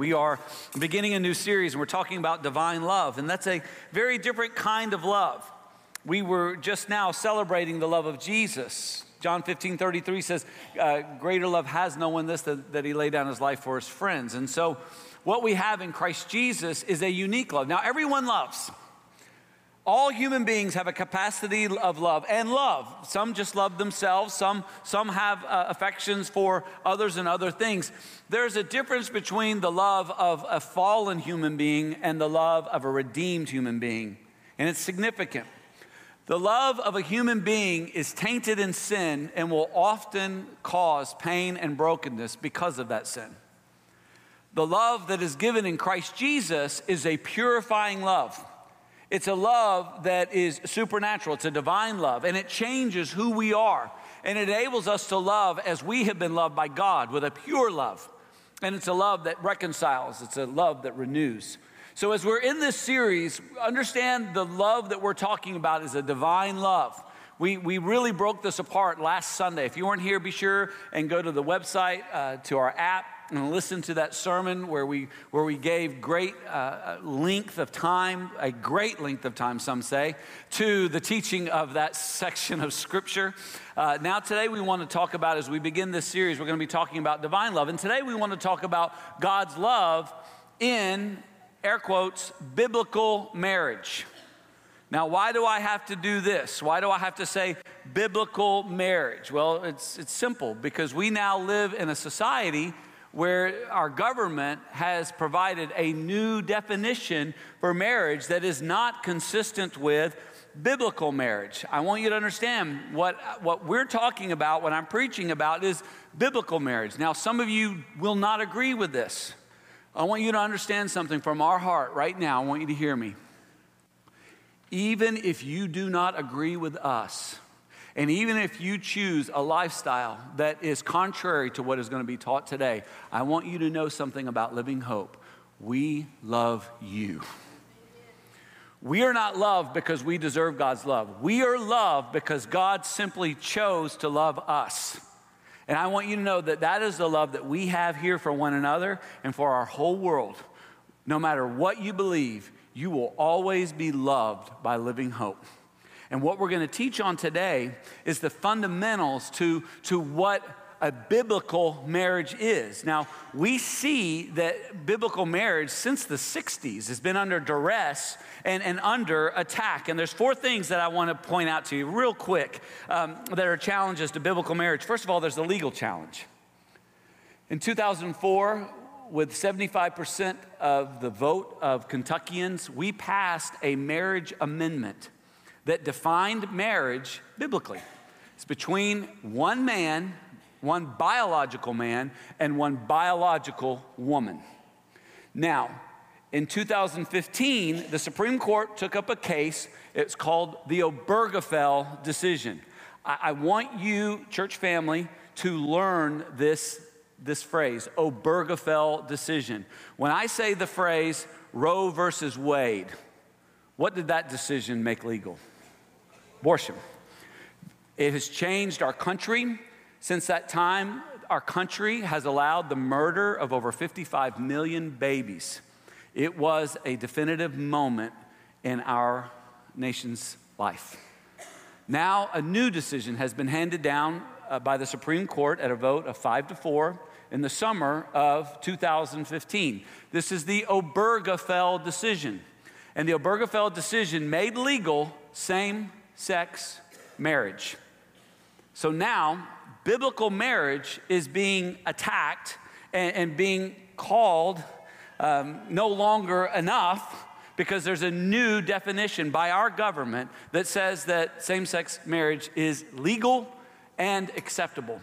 We are beginning a new series and we're talking about divine love, and that's a very different kind of love. We were just now celebrating the love of Jesus. John 15 33 says, uh, Greater love has no one this that, that he laid down his life for his friends. And so, what we have in Christ Jesus is a unique love. Now, everyone loves. All human beings have a capacity of love and love. Some just love themselves, some, some have uh, affections for others and other things. There's a difference between the love of a fallen human being and the love of a redeemed human being, and it's significant. The love of a human being is tainted in sin and will often cause pain and brokenness because of that sin. The love that is given in Christ Jesus is a purifying love. It's a love that is supernatural, it's a divine love, and it changes who we are. And it enables us to love as we have been loved by God with a pure love. And it's a love that reconciles, it's a love that renews. So, as we're in this series, understand the love that we're talking about is a divine love. We, we really broke this apart last Sunday. If you weren't here, be sure and go to the website, uh, to our app, and listen to that sermon where we, where we gave great uh, length of time, a great length of time, some say, to the teaching of that section of Scripture. Uh, now, today we want to talk about, as we begin this series, we're going to be talking about divine love. And today we want to talk about God's love in, air quotes, biblical marriage. Now, why do I have to do this? Why do I have to say biblical marriage? Well, it's, it's simple because we now live in a society where our government has provided a new definition for marriage that is not consistent with biblical marriage. I want you to understand what, what we're talking about, what I'm preaching about, is biblical marriage. Now, some of you will not agree with this. I want you to understand something from our heart right now. I want you to hear me. Even if you do not agree with us, and even if you choose a lifestyle that is contrary to what is going to be taught today, I want you to know something about living hope. We love you. We are not loved because we deserve God's love. We are loved because God simply chose to love us. And I want you to know that that is the love that we have here for one another and for our whole world. No matter what you believe, you will always be loved by living hope. And what we're going to teach on today is the fundamentals to, to what a biblical marriage is. Now, we see that biblical marriage since the 60s has been under duress and, and under attack. And there's four things that I want to point out to you real quick um, that are challenges to biblical marriage. First of all, there's the legal challenge. In 2004, with 75% of the vote of Kentuckians, we passed a marriage amendment that defined marriage biblically. It's between one man, one biological man, and one biological woman. Now, in 2015, the Supreme Court took up a case. It's called the Obergefell decision. I, I want you, church family, to learn this, this phrase, Obergefell decision. When I say the phrase Roe versus Wade, what did that decision make legal? Abortion. It has changed our country. Since that time, our country has allowed the murder of over 55 million babies. It was a definitive moment in our nation's life. Now, a new decision has been handed down uh, by the Supreme Court at a vote of five to four in the summer of 2015. This is the Obergefell decision. And the Obergefell decision made legal same sex marriage. So now, biblical marriage is being attacked and, and being called um, no longer enough because there's a new definition by our government that says that same sex marriage is legal and acceptable.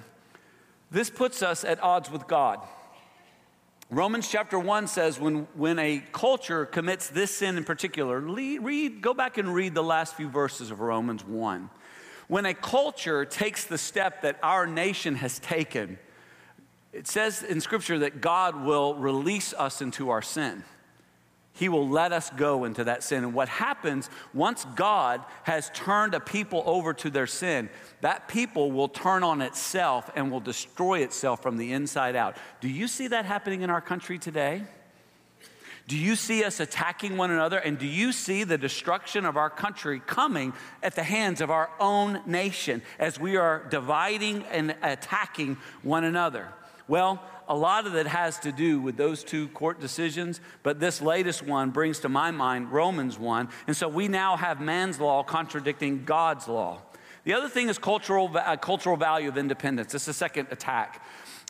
This puts us at odds with God. Romans chapter 1 says when, when a culture commits this sin in particular, read, go back and read the last few verses of Romans 1. When a culture takes the step that our nation has taken, it says in Scripture that God will release us into our sin. He will let us go into that sin. And what happens once God has turned a people over to their sin, that people will turn on itself and will destroy itself from the inside out. Do you see that happening in our country today? Do you see us attacking one another? And do you see the destruction of our country coming at the hands of our own nation as we are dividing and attacking one another? Well, a lot of it has to do with those two court decisions, but this latest one brings to my mind Romans 1. And so we now have man's law contradicting God's law. The other thing is cultural, uh, cultural value of independence. Is the second attack.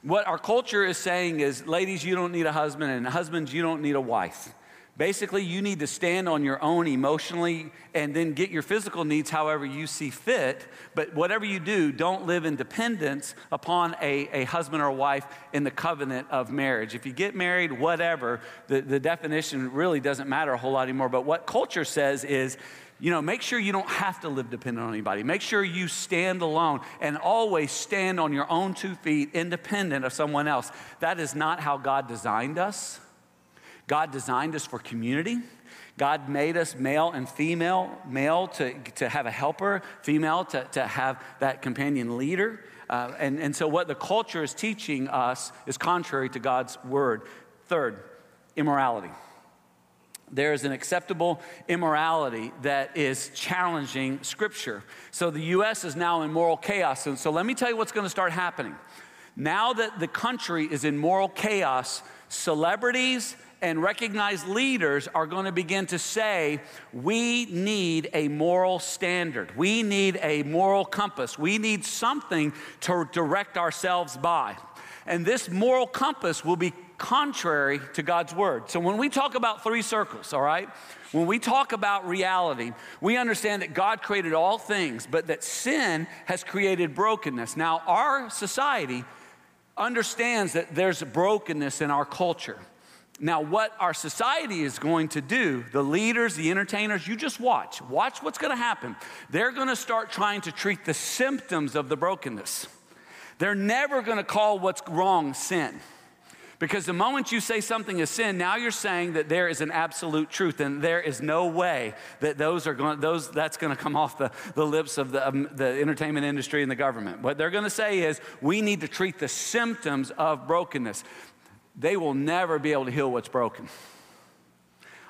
What our culture is saying is, ladies, you don't need a husband, and husbands, you don't need a wife. Basically, you need to stand on your own emotionally and then get your physical needs however you see fit. But whatever you do, don't live in dependence upon a, a husband or wife in the covenant of marriage. If you get married, whatever, the, the definition really doesn't matter a whole lot anymore. But what culture says is you know, make sure you don't have to live dependent on anybody. Make sure you stand alone and always stand on your own two feet, independent of someone else. That is not how God designed us. God designed us for community. God made us male and female, male to, to have a helper, female to, to have that companion leader. Uh, and, and so, what the culture is teaching us is contrary to God's word. Third, immorality there is an acceptable immorality that is challenging Scripture. So the U.S. is now in moral chaos. And so let me tell you what's going to start happening. Now that the country is in moral chaos, celebrities and recognized leaders are going to begin to say, we need a moral standard. We need a moral compass. We need something to direct ourselves by. And this moral compass will be contrary to God's word. So when we talk about three circles, all right, when we talk about reality, we understand that God created all things, but that sin has created brokenness. Now, our society understands that there's brokenness in our culture. Now, what our society is going to do, the leaders, the entertainers, you just watch. Watch what's going to happen. They're going to start trying to treat the symptoms of the brokenness. They're never going to call what's wrong sin. Because the moment you say something is sin, now you're saying that there is an absolute truth, and there is no way that those are going, those that's going to come off the, the lips of the, um, the entertainment industry and the government. What they're going to say is we need to treat the symptoms of brokenness. They will never be able to heal what's broken.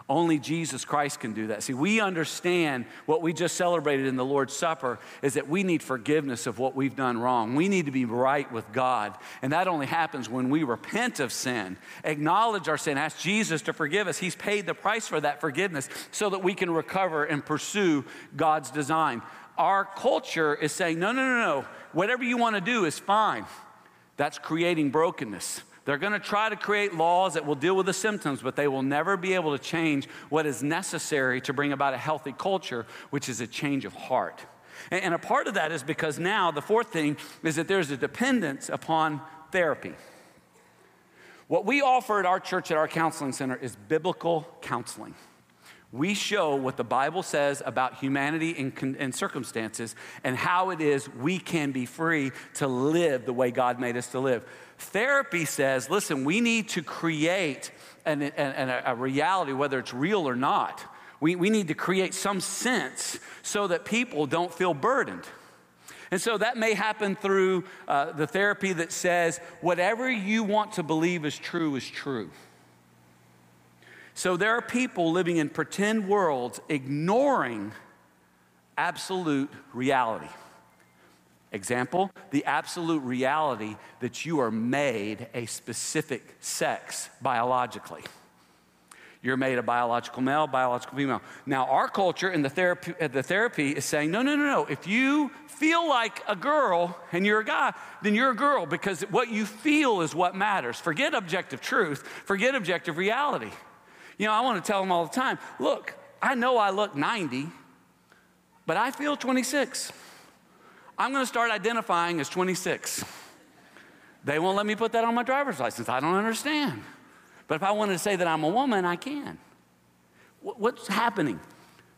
Only Jesus Christ can do that. See, we understand what we just celebrated in the Lord's Supper is that we need forgiveness of what we've done wrong. We need to be right with God. And that only happens when we repent of sin, acknowledge our sin, ask Jesus to forgive us. He's paid the price for that forgiveness so that we can recover and pursue God's design. Our culture is saying, no, no, no, no. Whatever you want to do is fine. That's creating brokenness. They're going to try to create laws that will deal with the symptoms, but they will never be able to change what is necessary to bring about a healthy culture, which is a change of heart. And, a part of that is because now the fourth thing is that there's a dependence upon therapy. What we offer at our church, at our counseling center, is biblical counseling. We show what the Bible says about humanity and, and, circumstances and how it is we can be free to live the way God made us to live. Therapy says, listen, we need to create an, an, a reality, whether it's real or not. We, we need to create some sense so that people don't feel burdened. And so that may happen through uh, the therapy that says, whatever you want to believe is true is true. So there are people living in pretend worlds ignoring absolute reality. Example, the absolute reality that you are made a specific sex biologically. You're made a biological male, biological female. Now, our culture and the therapy, uh, the therapy is saying, no, no, no, no. If you feel like a girl and you're a guy, then you're a girl because what you feel is what matters. Forget objective truth, forget objective reality. You know, I want to tell them all the time look, I know I look 90, but I feel 26. I'm going to start identifying as 26. They won't let me put that on my driver's license. I don't understand. But if I wanted to say that I'm a woman, I can. What's happening?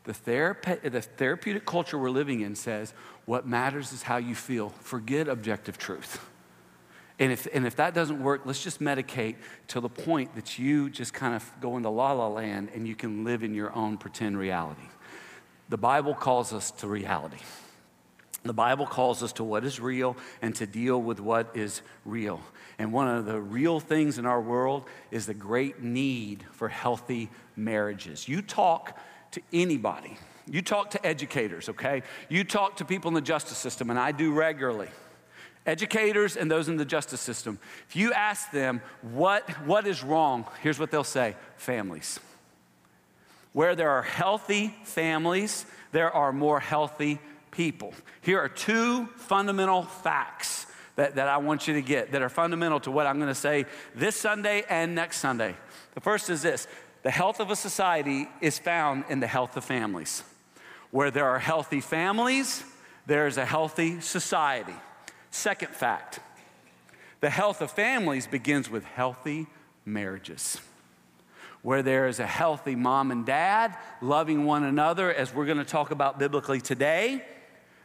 The, therape- the therapeutic culture we're living in says what matters is how you feel. Forget objective truth. And if, and if that doesn't work, let's just medicate to the point that you just kind of go into la la land and you can live in your own pretend reality. The Bible calls us to reality. The Bible calls us to what is real and to deal with what is real. And one of the real things in our world is the great need for healthy marriages. You talk to anybody, you talk to educators, okay? You talk to people in the justice system, and I do regularly. Educators and those in the justice system, if you ask them what, what is wrong, here's what they'll say families. Where there are healthy families, there are more healthy people. Here are two fundamental facts that, that I want you to get that are fundamental to what I'm going to say this Sunday and next Sunday. The first is this the health of a society is found in the health of families. Where there are healthy families, there is a healthy society. Second fact the health of families begins with healthy marriages where there is a healthy mom and dad loving one another, as we're going to talk about biblically today,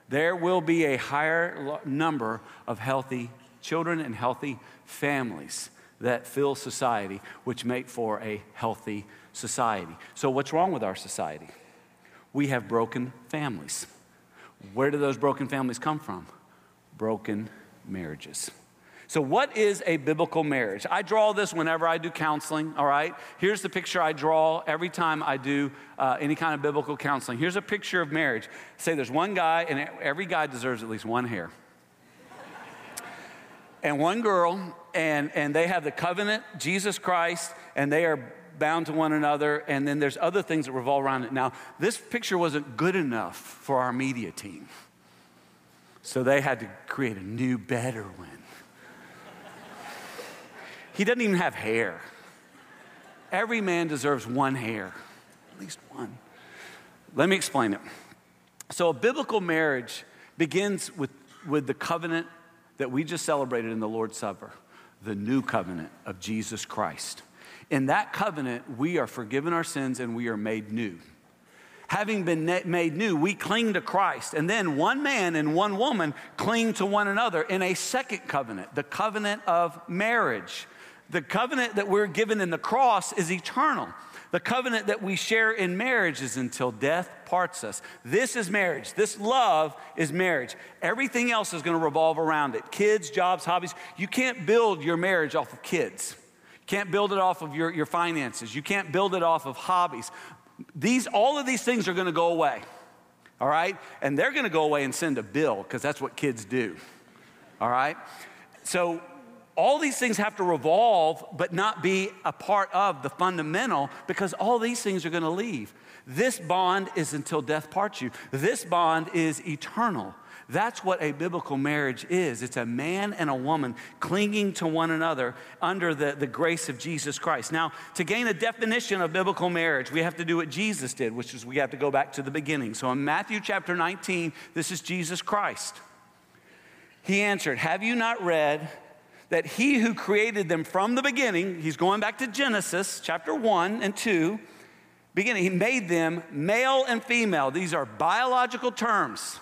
there will be a higher number of healthy children and healthy families that fill society, which make for a healthy society. So, what's wrong with our society? We have broken families. Where do those broken families come from? Broken marriages. So, what is a biblical marriage? I draw this whenever I do counseling, all right? Here's the picture I draw every time I do uh, any kind of biblical counseling. Here's a picture of marriage. Say there's one guy, and every guy deserves at least one hair. and one girl, and, and they have the covenant, Jesus Christ, and they are bound to one another, and then there's other things that revolve around it. Now, this picture wasn't good enough for our media team. So they had to create a new, better one. He doesn't even have hair. Every man deserves one hair, at least one. Let me explain it. So, a biblical marriage begins with, with the covenant that we just celebrated in the Lord's Supper, the new covenant of Jesus Christ. In that covenant, we are forgiven our sins and we are made new. Having been made new, we cling to Christ. And then one man and one woman cling to one another in a second covenant, the covenant of marriage. The covenant that we're given in the cross is eternal. The covenant that we share in marriage is until death parts us. This is marriage. This love is marriage. Everything else is going to revolve around it kids, jobs, hobbies. You can't build your marriage off of kids. You can't build it off of your, your finances. You can't build it off of hobbies. These, all of these things are going to go away. All right? And they're going to go away and send a bill because that's what kids do. All right? So all these things have to revolve but not be a part of the fundamental because all these things are going to leave. This bond is until death parts you. This bond is eternal. That's what a biblical marriage is. It's a man and a woman clinging to one another under the, the grace of Jesus Christ. Now, to gain a definition of biblical marriage, we have to do what Jesus did, which is we have to go back to the beginning. So in Matthew chapter 19, this is Jesus Christ. He answered, Have you not read? that he who created them from the beginning, he's going back to Genesis chapter 1 and 2, beginning, he made them male and female. These are biological terms.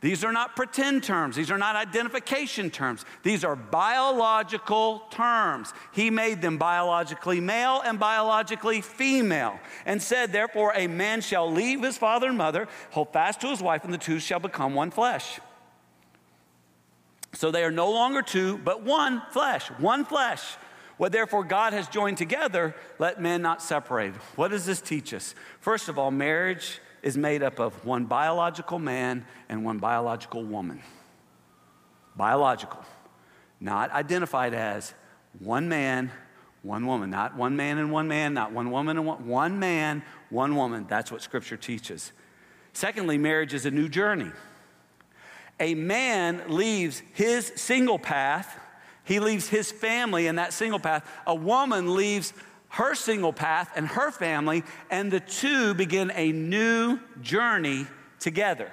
These are not pretend terms. These are not identification terms. These are biological terms. He made them biologically male and biologically female, and said, Therefore, a man shall leave his father and mother, hold fast to his wife, and the two shall become one flesh. So they are no longer two, but one flesh, one flesh. What therefore God has joined together, let men not separate. What does this teach us? First of all, marriage is made up of one biological man and one biological woman. Biological, not identified as one man, one woman, not one man and one man, not one woman and one, one man, one woman. That's what Scripture teaches. Secondly, marriage is a new journey a man leaves his single path, he leaves his family in that single path. A woman leaves her single path and her family, and the two begin a new journey together.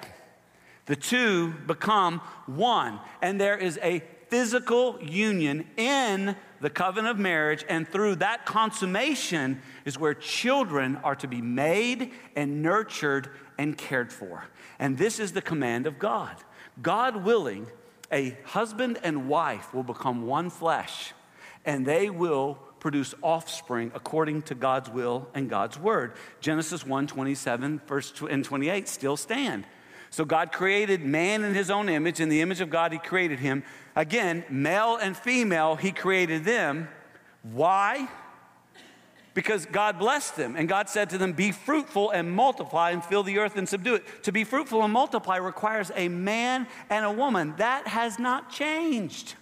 The two become one, and there is a physical union in the covenant of marriage, and through that consummation is where children are to be made and nurtured and cared for. And this is the command of God. God willing, a husband and wife will become one flesh, and they will produce offspring according to God's will and God's word. Genesis 1 27, verse and 28 still stand. So God created man in his own image. In the image of God, he created him. Again, male and female, he created them. Why? Because God blessed them. And God said to them, Be fruitful and multiply and fill the earth and subdue it. To be fruitful and multiply requires a man and a woman. That has not changed.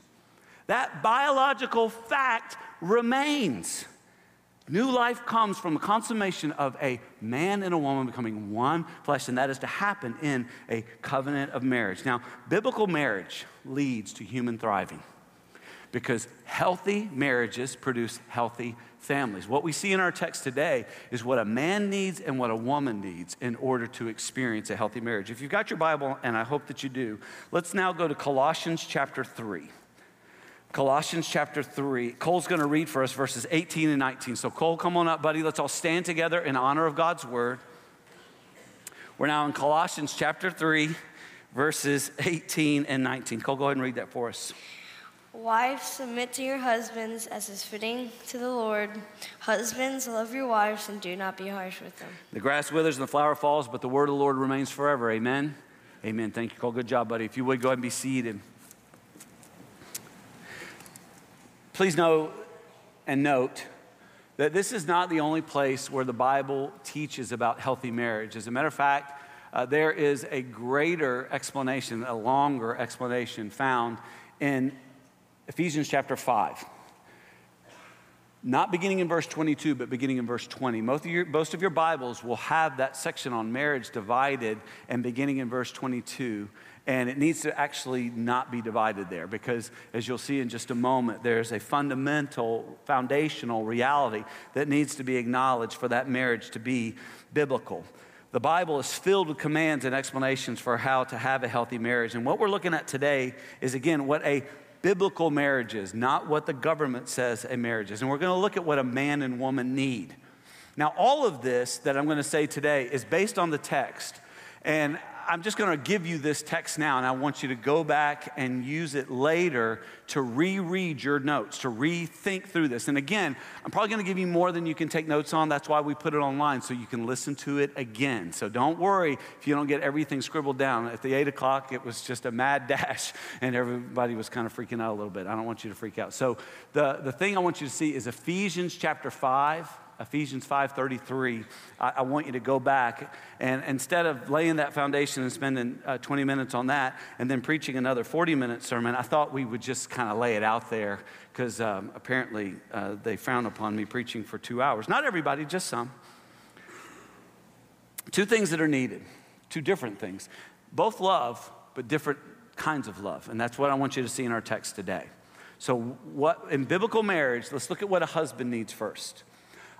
That biological fact remains. New life comes from the consummation of a man and a woman becoming one flesh, and that is to happen in a covenant of marriage. Now, biblical marriage leads to human thriving because healthy marriages produce healthy families. What we see in our text today is what a man needs and what a woman needs in order to experience a healthy marriage. If you've got your Bible, and I hope that you do, let's now go to Colossians chapter 3. Colossians chapter 3. Cole's going to read for us verses 18 and 19. So, Cole, come on up, buddy. Let's all stand together in honor of God's word. We're now in Colossians chapter 3, verses 18 and 19. Cole, go ahead and read that for us. Wives, submit to your husbands as is fitting to the Lord. Husbands, love your wives and do not be harsh with them. The grass withers and the flower falls, but the word of the Lord remains forever. Amen. Amen. Thank you, Cole. Good job, buddy. If you would go ahead and be seated. Please know and note that this is not the only place where the Bible teaches about healthy marriage. As a matter of fact, uh, there is a greater explanation, a longer explanation found in Ephesians chapter 5. Not beginning in verse 22, but beginning in verse 20. Most of, your, most of your Bibles will have that section on marriage divided and beginning in verse 22. And it needs to actually not be divided there because, as you'll see in just a moment, there's a fundamental, foundational reality that needs to be acknowledged for that marriage to be biblical. The Bible is filled with commands and explanations for how to have a healthy marriage. And what we're looking at today is, again, what a biblical marriage is, not what the government says a marriage is. And we're going to look at what a man and woman need. Now, all of this that I'm going to say today is based on the text. And I'm just going to give you this text now, and I want you to go back and use it later to reread your notes, to rethink through this. And again, I'm probably going to give you more than you can take notes on. That's why we put it online, so you can listen to it again. So don't worry if you don't get everything scribbled down. At the 8 o'clock, it was just a mad dash, and everybody was kind of freaking out a little bit. I don't want you to freak out. So the, the thing I want you to see is Ephesians chapter 5 Ephesians 5.33, I, I, want you to go back and instead of laying that foundation and spending uh, 20 minutes on that and then preaching another 40 minute sermon, I thought we would just kind of lay it out there because um, apparently uh, they frown upon me preaching for two hours. Not everybody, just some. Two things that are needed, two different things. Both love, but different kinds of love. And that's what I want you to see in our text today. So, what in biblical marriage, let's look at what a husband needs first.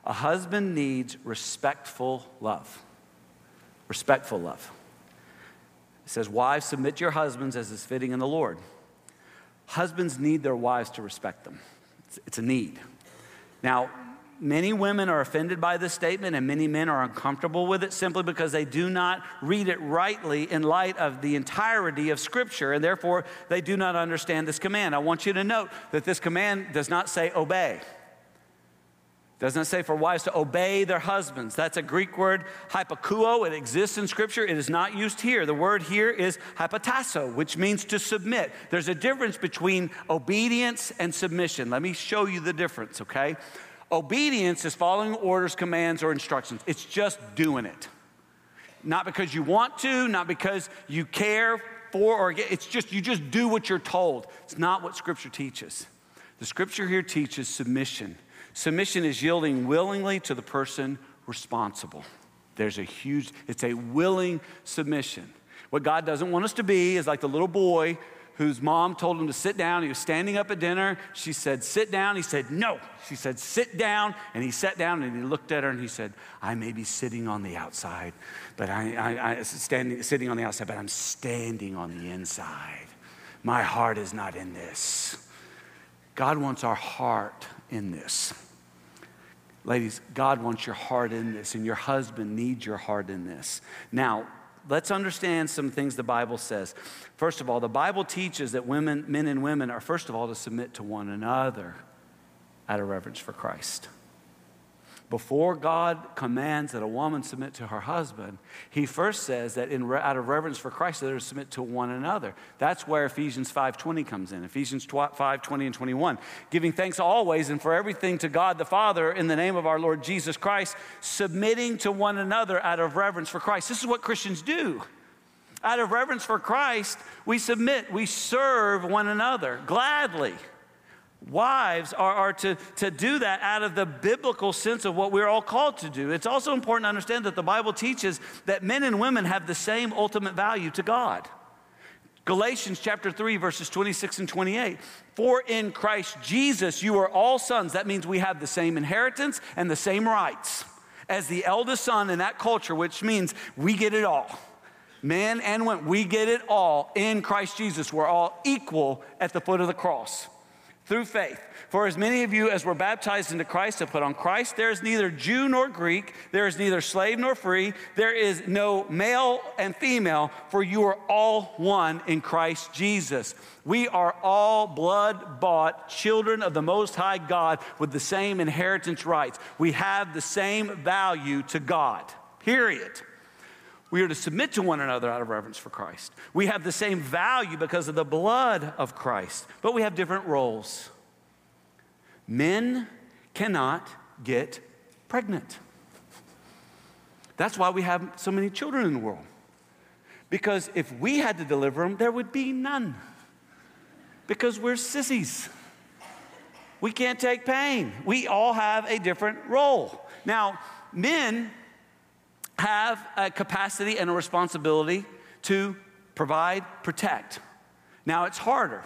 A husband needs respectful love. Respectful love. It says, Wives, submit your husbands as is fitting in the Lord. Husbands need their wives to respect them, it's, it's a need. Now, many women are offended by this statement, and many men are uncomfortable with it simply because they do not read it rightly in light of the entirety of Scripture, and therefore they do not understand this command. I want you to note that this command does not say obey. Doesn't say for wives to obey their husbands? That's a Greek word, hypokuo. It exists in Scripture. It is not used here. The word here is hypotasso, which means to submit. There's a difference between obedience and submission. Let me show you the difference, okay? Obedience is following orders, commands, or instructions. It's just doing it. Not because you want to, not because you care for or. It's just, you just do what you're told. It's not what Scripture teaches. The Scripture here teaches submission. Submission is yielding willingly to the person responsible. There's a huge, it's a willing submission. What God doesn't want us to be is like the little boy whose mom told him to sit down. He was standing up at dinner. She said, Sit down. He said, No. She said, Sit down. And he sat down and he looked at her and he said, I may be sitting on the outside, but I, I, I standing, sitting on the outside, but I'm standing on the inside. My heart is not in this. God wants our heart in this. Ladies, God wants your heart in this, and your husband needs your heart in this. Now, let's understand some things the Bible says. First of all, the Bible teaches that women, men and women are, first of all, to submit to one another out of reverence for Christ. Before God commands that a woman submit to her husband, he first says that in, out of reverence for Christ, they're to submit to one another. That's where Ephesians 5.20 comes in. Ephesians 5.20 and 21. Giving thanks always and for everything to God the Father in the name of our Lord Jesus Christ, submitting to one another out of reverence for Christ. This is what Christians do. Out of reverence for Christ, we submit, we serve one another gladly. Wives are, are to, to do that out of the biblical sense of what we're all called to do. It's also important to understand that the Bible teaches that men and women have the same ultimate value to God. Galatians chapter 3, verses 26 and 28. For in Christ Jesus you are all sons. That means we have the same inheritance and the same rights as the eldest son in that culture, which means we get it all. Men and women, we get it all in Christ Jesus. We're all equal at the foot of the cross through faith. For as many of you as were baptized into Christ have put on Christ, there is neither Jew nor Greek, there is neither slave nor free, there is no male and female, for you are all one in Christ Jesus. We are all blood bought children of the Most High God with the same inheritance rights. We have the same value to God, period. We are to submit to one another out of reverence for Christ. We have the same value because of the blood of Christ, but we have different roles. Men cannot get pregnant. That's why we have so many children in the world. Because if we had to deliver them, there would be none. Because we're sissies. We can't take pain. We all have a different role. Now, men have a capacity and a responsibility to provide, protect. Now, it's harder.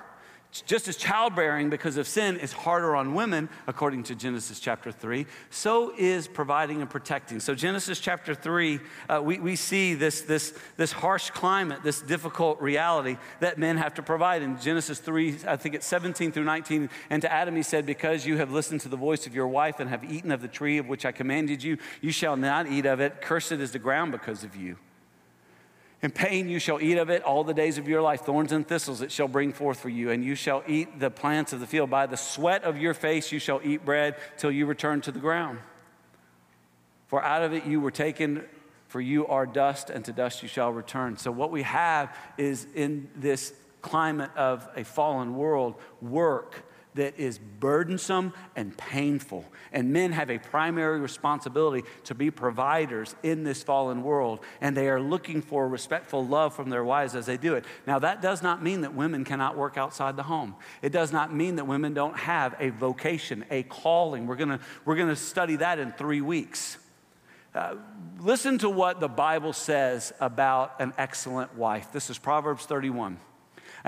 Just as childbearing, because of sin, is harder on women, according to Genesis chapter 3, so is providing and protecting. So, Genesis chapter 3, uh, we, we see this, this, this harsh climate, this difficult reality that men have to provide. In Genesis 3, I think it's 17 through 19, and to Adam he said, Because you have listened to the voice of your wife and have eaten of the tree of which I commanded you, you shall not eat of it. Cursed is the ground because of you. In pain you shall eat of it all the days of your life. Thorns and thistles it shall bring forth for you, and you shall eat the plants of the field. By the sweat of your face you shall eat bread till you return to the ground. For out of it you were taken, for you are dust, and to dust you shall return. So, what we have is in this climate of a fallen world, work that is burdensome and painful. And men have a primary responsibility to be providers in this fallen world, and they are looking for respectful love from their wives as they do it. Now, that does not mean that women cannot work outside the home. It does not mean that women don't have a vocation, a calling. We're gonna, we're gonna study that in three weeks. Uh, listen to what the Bible says about an excellent wife. This is Proverbs 31.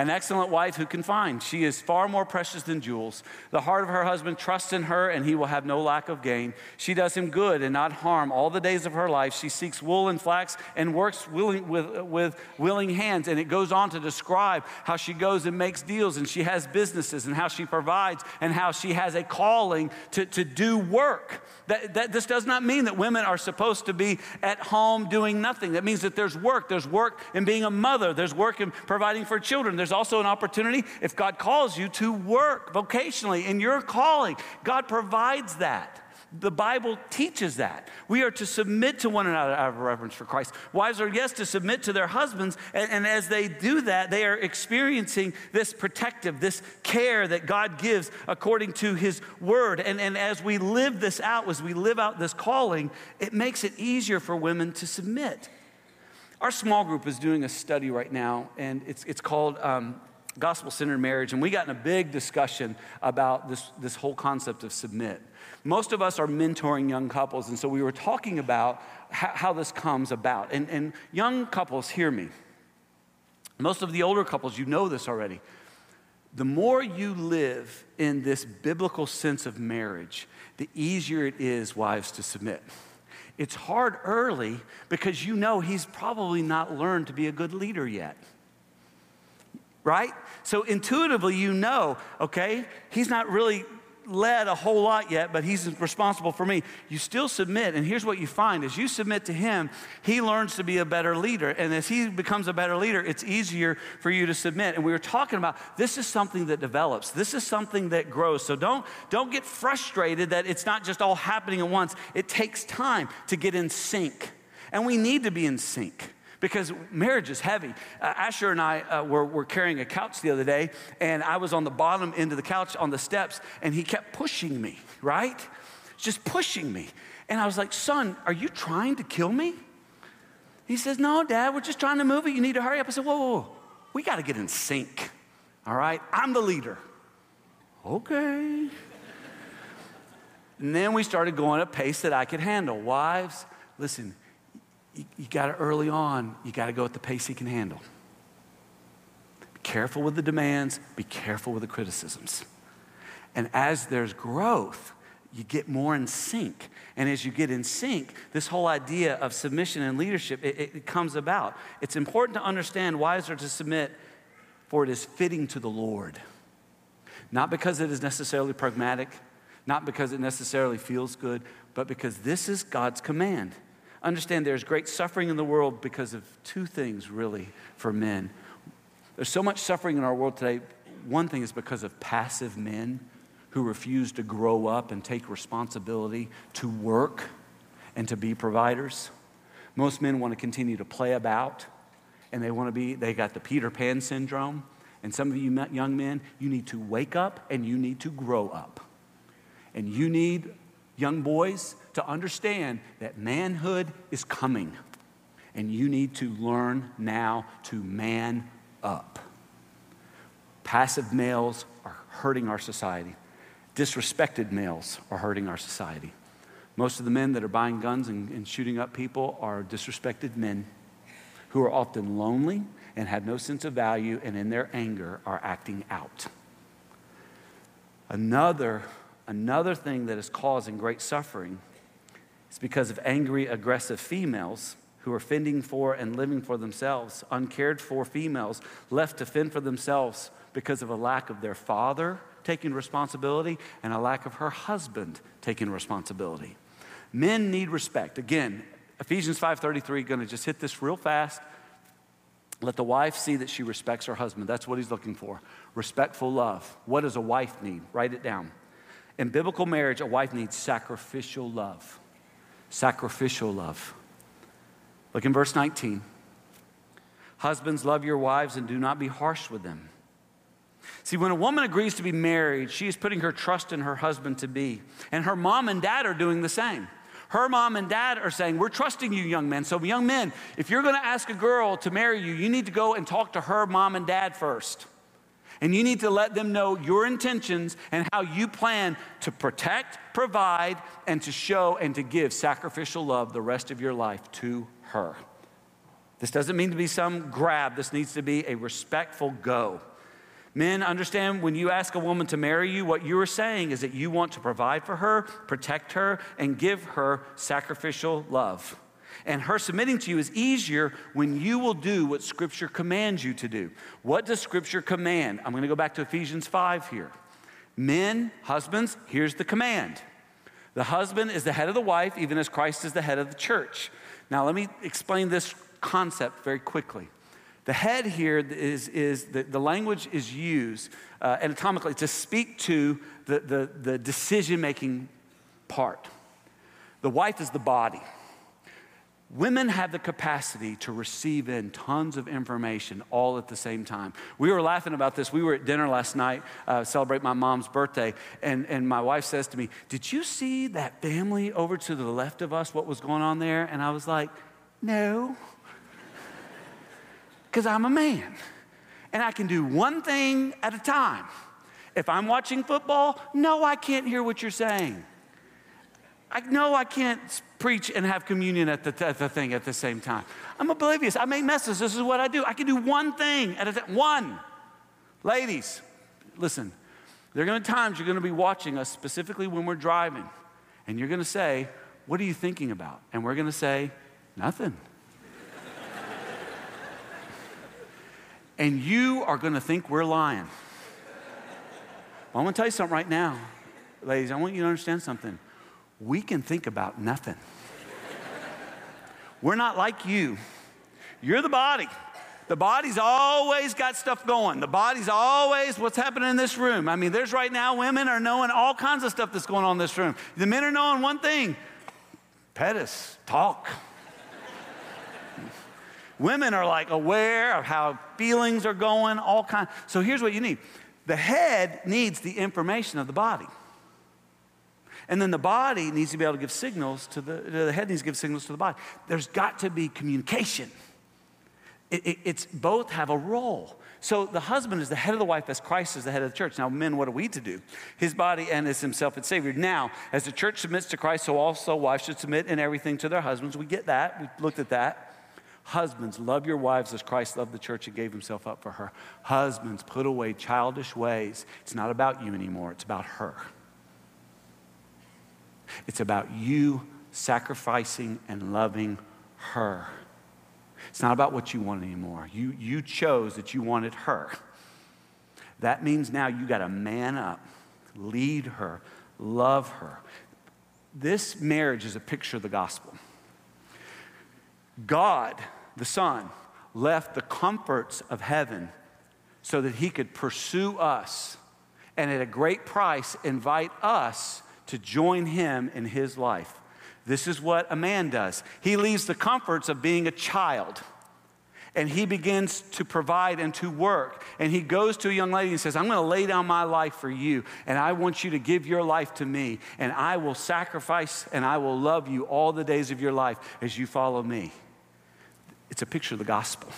An excellent wife who can find. She is far more precious than jewels. The heart of her husband trusts in her, and he will have no lack of gain. She does him good and not harm all the days of her life. She seeks wool and flax and works willing, with, with willing hands. And it goes on to describe how she goes and makes deals, and she has businesses, and how she provides, and how she has a calling to, to do work. That, that, this does not mean that women are supposed to be at home doing nothing. That means that there's work. There's work in being a mother, there's work in providing for children. There's also an opportunity, if God calls you, to work vocationally in your calling. God provides that. The Bible teaches that. We are to submit to one another out of reverence for Christ. Wives are, yes, to submit to their husbands. And, and, as they do that, they are experiencing this protective, this care that God gives according to His word. And, and as we live this out, as we live out this calling, it makes it easier for women to submit. Our small group is doing a study right now, and it's, it's called um, Gospel Centered Marriage. And we got in a big discussion about this, this whole concept of submit. Most of us are mentoring young couples, and so we were talking about how, how this comes about. And, and young couples, hear me. Most of the older couples, you know this already. The more you live in this biblical sense of marriage, the easier it is, wives, to submit. It's hard early because you know he's probably not learned to be a good leader yet. Right? So intuitively, you know, okay, he's not really led a whole lot yet, but he's responsible for me. You still submit, and here's what you find: as you submit to him, he learns to be a better leader, and as he becomes a better leader, it's easier for you to submit. And we were talking about this is something that develops. This is something that grows. So don't don't get frustrated that it's not just all happening at once. It takes time to get in sync, and we need to be in sync because marriage is heavy. Uh, Asher and I uh, were, were carrying a couch the other day, and I was on the bottom end of the couch on the steps, and he kept pushing me, right? Just pushing me. And I was like, Son, are you trying to kill me? He says, No, Dad, we're just trying to move it. You need to hurry up. I said, Whoa, whoa, whoa. we got to get in sync, all right? I'm the leader. Okay. And then we started going at a pace that I could handle. Wives, listen, you, you got to early on, you got to go at the pace he can handle. Be careful with the demands, be careful with the criticisms. And as there's growth, you get more in sync. And as you get in sync, this whole idea of submission and leadership, it, it, comes about. It's important to understand why is there to submit, for it is fitting to the Lord. Not because it is necessarily pragmatic, not because it necessarily feels good, but because this is God's command. Understand there's great suffering in the world because of two things, really, for men. There's so much suffering in our world today. One thing is because of passive men who refuse to grow up and take responsibility to work and to be providers. Most men want to continue to play about and they want to be, they got the Peter Pan syndrome. And some of you young men, you need to wake up and you need to grow up. And you need, young boys, to understand that manhood is coming. And you need to learn now to man up. Passive males are hurting our society. Disrespected males are hurting our society. Most of the men that are buying guns and, and, shooting up people are disrespected men who are often lonely and have no sense of value and in their anger are acting out. Another, another thing that is causing great suffering it's because of angry, aggressive females who are fending for and living for themselves, uncared for females left to fend for themselves because of a lack of their father taking responsibility and a lack of her husband taking responsibility. Men need respect. Again, Ephesians 5:33 going to just hit this real fast. Let the wife see that she respects her husband. That's what he's looking for. Respectful love. What does a wife need? Write it down. In biblical marriage, a wife needs sacrificial love sacrificial love. Look in verse 19. Husbands, love your wives and do not be harsh with them. See, when a woman agrees to be married, she is putting her trust in her husband to be. And her mom and dad are doing the same. Her mom and dad are saying, We're trusting you, young men. So, young men, if you're going to ask a girl to marry you, you need to go and talk to her mom and dad first. And you need to let them know your intentions and how you plan to protect, provide, and to show and to give sacrificial love the rest of your life to her. This doesn't mean to be some grab, this needs to be a respectful go. Men, understand when you ask a woman to marry you, what you are saying is that you want to provide for her, protect her, and give her sacrificial love. And her submitting to you is easier when you will do what Scripture commands you to do. What does Scripture command? I'm going to go back to Ephesians 5 here. Men, husbands, here's the command the husband is the head of the wife, even as Christ is the head of the church. Now, let me explain this concept very quickly. The head here is, is the, the language is used uh, anatomically to speak to the, the, the decision making part. The wife is the body. Women have the capacity to receive in tons of information all at the same time. We were laughing about this. We were at dinner last night, uh, celebrate my mom's birthday, and, and my wife says to me, Did you see that family over to the left of us, what was going on there? And I was like, No, because I'm a man, and I can do one thing at a time. If I'm watching football, no, I can't hear what you're saying. I know I can't preach and have communion at the, at the thing at the same time. I'm oblivious. I make messes. This is what I do. I can do one thing at a time. One. Ladies, listen. There are going to be times you're going to be watching us, specifically when we're driving, and you're going to say, What are you thinking about? And we're going to say, Nothing. and you are going to think we're lying. I'm going to tell you something right now. ladies, I want you to understand something. We can think about nothing. We're not like you. You're the body. The body's always got stuff going. The body's always what's happening in this room. I mean, there's right now women are knowing all kinds of stuff that's going on in this room. The men are knowing one thing pet us, talk. women are like aware of how feelings are going, all kinds. So here's what you need the head needs the information of the body. And then the body needs to be able to give signals to the, the head needs to give signals to the body. There's got to be communication. It, it, it's both have a role. So the husband is the head of the wife as Christ is the head of the church. Now, men, what are we to do? His body and as himself and Savior. Now, as the church submits to Christ, so also wives should submit in everything to their husbands. We get that. We looked at that. Husbands, love your wives as Christ loved the church and gave himself up for her. Husbands, put away childish ways. It's not about you anymore, it's about her. It's about you sacrificing and loving her. It's not about what you want anymore. You, you chose that you wanted her. That means now you got to man up, lead her, love her. This marriage is a picture of the gospel. God, the Son, left the comforts of heaven so that he could pursue us and at a great price invite us to join him in his life. This is what a man does. He leaves the comforts of being a child and he begins to provide and to work. And he goes to a young lady and says, I'm going to lay down my life for you, and I want you to give your life to me, and I will sacrifice and I will love you all the days of your life as you follow me. It's a picture of the gospel.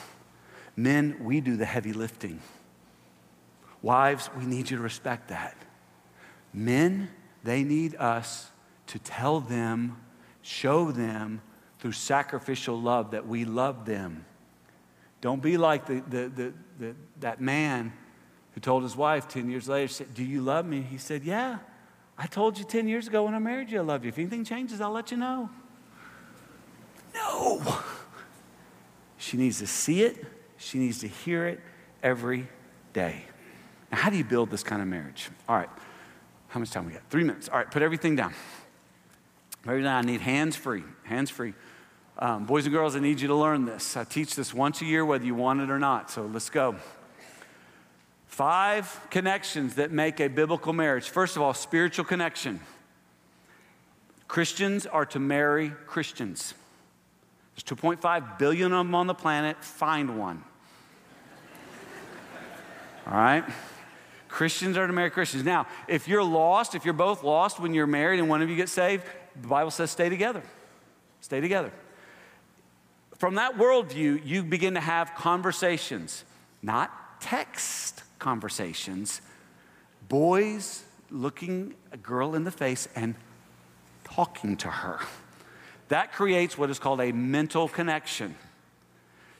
Men, we do the heavy lifting. Wives, we need you to respect that. Men, they need us to tell them Show them through sacrificial love that we love them. Don't be like the, the, the, the, that man who told his wife 10 years later, said, Do you love me? He said, Yeah. I told you 10 years ago when I married you I love you. If anything changes, I'll let you know. No. She needs to see it, she needs to hear it every day. Now, how do you build this kind of marriage? All right. How much time we got? Three minutes. All right, put everything down. Maybe I need hands free, hands free. Um, boys and girls, I need you to learn this. I teach this once a year, whether you want it or not. So let's go. Five connections that make a biblical marriage. First of all, spiritual connection. Christians are to marry Christians. There's 2.5 billion of them on the planet. Find one. All right? Christians are to marry Christians. Now, if you're lost, if you're both lost when you're married and one of you gets saved, the Bible says stay together. Stay together. From that worldview, you begin to have conversations, not text conversations. Boys looking a girl in the face and talking to her. That creates what is called a mental connection.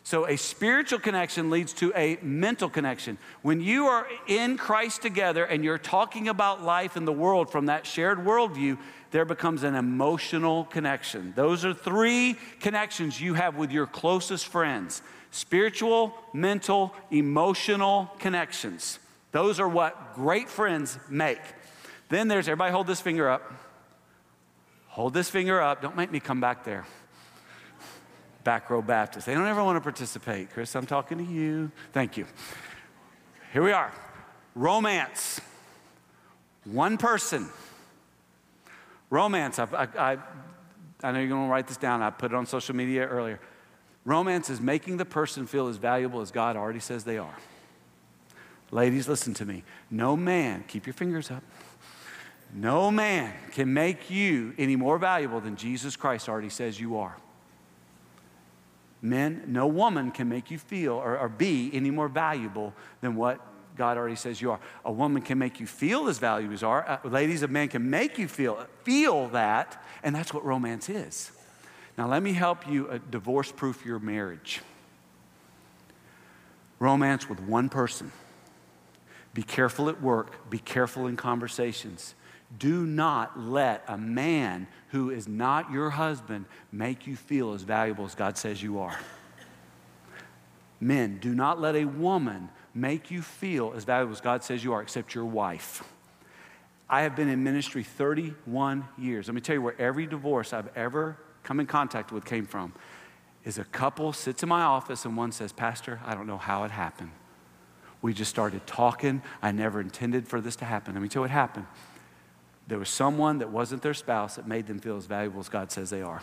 So, a spiritual connection leads to a mental connection. When you are in Christ together and you're talking about life in the world from that shared worldview, there becomes an emotional connection. Those are three connections you have with your closest friends spiritual, mental, emotional connections. Those are what great friends make. Then there's everybody hold this finger up. Hold this finger up. Don't make me come back there. Back row Baptist. They don't ever want to participate. Chris, I'm talking to you. Thank you. Here we are. Romance. One person Romance, I, I, I know you're going to write this down. I put it on social media earlier. Romance is making the person feel as valuable as God already says they are. Ladies, listen to me. No man, keep your fingers up. No man can make you any more valuable than Jesus Christ already says you are. Men, no woman can make you feel or, or be any more valuable than what God already says you are. A woman can make you feel as valuable as are. Uh, ladies, a man can make you feel, feel that, and that's what romance is. Now, let me help you uh, divorce proof your marriage. Romance with one person. Be careful at work, be careful in conversations. Do not let a man who is not your husband make you feel as valuable as God says you are. Men, do not let a woman make you feel as valuable as God says you are, except your wife. I have been in ministry 31 years. Let me tell you where every divorce I've ever come in contact with came from is a couple sits in my office and one says, Pastor, I don't know how it happened. We just started talking. I never intended for this to happen. Let me tell you what happened. There was someone that wasn't their spouse that made them feel as valuable as God says they are.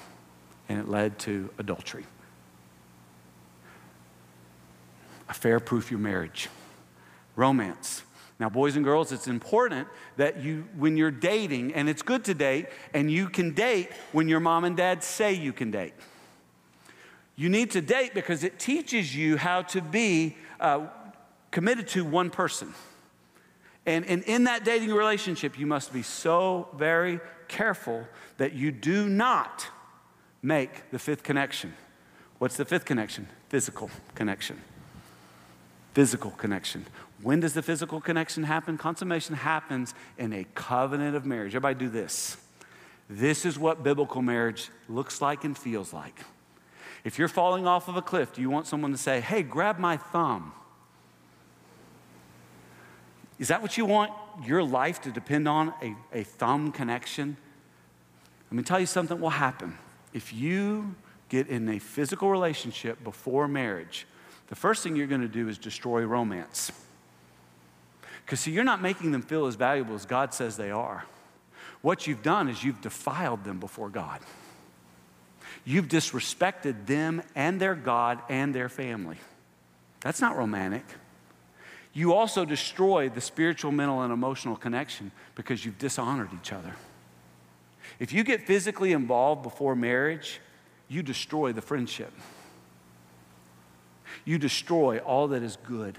And it led to adultery. Affair proof your marriage. Romance. Now, boys and girls, it's important that you, when you're dating, and it's good to date, and you can date when your mom and dad say you can date. You need to date because it teaches you how to be uh, committed to one person. And, and in that dating relationship, you must be so very careful that you do not make the fifth connection. What's the fifth connection? Physical connection. Physical connection. When does the physical connection happen? Consummation happens in a covenant of marriage. Everybody do this. This is what biblical marriage looks like and feels like. If you're falling off of a cliff, do you want someone to say, hey, grab my thumb? Is that what you want your life to depend on? A, a thumb connection? Let me tell you something will happen. If you get in a physical relationship before marriage, the first thing you're going to do is destroy romance. Because, see, you're not making them feel as valuable as God says they are. What you've done is you've defiled them before God. You've disrespected them and their God and their family. That's not romantic. You also destroy the spiritual, mental, and emotional connection because you've dishonored each other. If you get physically involved before marriage, you destroy the friendship. You destroy all that is good.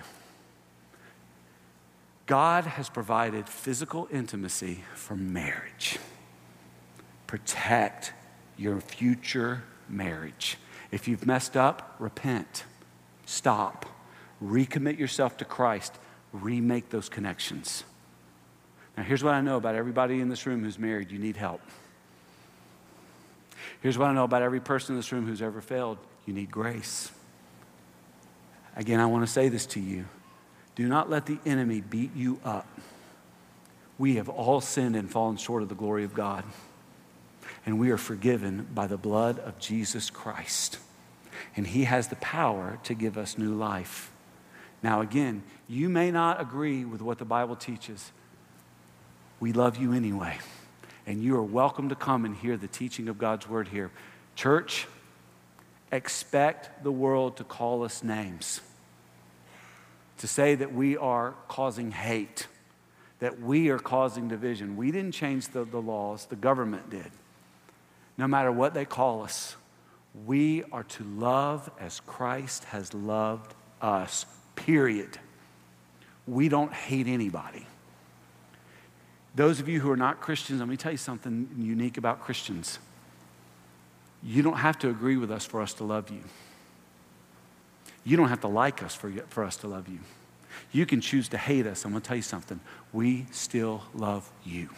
God has provided physical intimacy for marriage. Protect your future marriage. If you've messed up, repent. Stop. Recommit yourself to Christ. Remake those connections. Now, here's what I know about everybody in this room who's married you need help. Here's what I know about every person in this room who's ever failed you need grace. Again, I want to say this to you do not let the enemy beat you up. We have all sinned and fallen short of the glory of God, and we are forgiven by the blood of Jesus Christ. And He has the power to give us new life. Now, again, you may not agree with what the Bible teaches. We love you anyway. And you are welcome to come and hear the teaching of God's word here. Church, expect the world to call us names, to say that we are causing hate, that we are causing division. We didn't change the, the laws, the government did. No matter what they call us, we are to love as Christ has loved us, period. We don't hate anybody. Those of you who are not Christians, let me tell you something unique about Christians. You don't have to agree with us for us to love you. You don't have to like us for, for us to love you. You can choose to hate us. I'm going to tell you something. We still love you.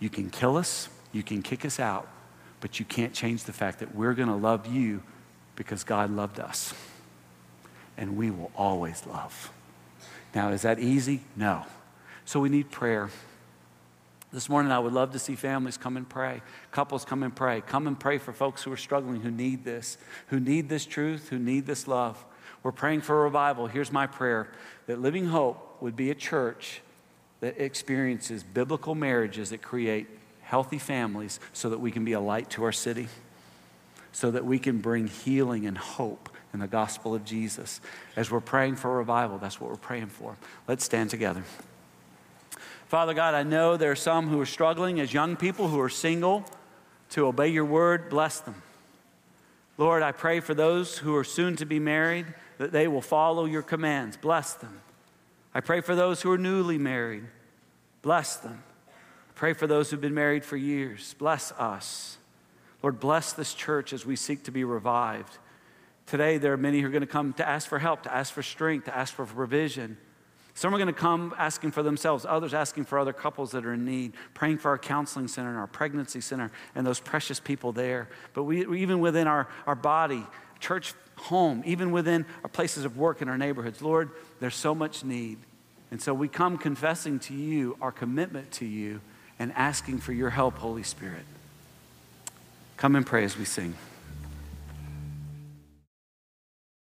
You can kill us, you can kick us out, but you can't change the fact that we're going to love you because God loved us. And we will always love. Now, is that easy? No. So we need prayer. This morning, I would love to see families come and pray, couples come and pray. Come and pray for folks who are struggling, who need this, who need this truth, who need this love. We're praying for a revival. Here's my prayer that Living Hope would be a church that experiences biblical marriages that create healthy families so that we can be a light to our city, so that we can bring healing and hope in the gospel of Jesus. As we're praying for revival, that's what we're praying for. Let's stand together. Father God, I know there are some who are struggling as young people who are single to obey your word. Bless them. Lord, I pray for those who are soon to be married that they will follow your commands. Bless them. I pray for those who are newly married. Bless them. Pray for those who've been married for years. Bless us. Lord, bless this church as we seek to be revived. Today, there are many who are going to come to ask for help, to ask for strength, to ask for provision. Some are going to come asking for themselves, others asking for other couples that are in need, praying for our counseling center and our pregnancy center and those precious people there. But we, even within our, our body, church home, even within our places of work in our neighborhoods, Lord, there's so much need. And so we come confessing to you our commitment to you and asking for your help, Holy Spirit. Come and pray as we sing.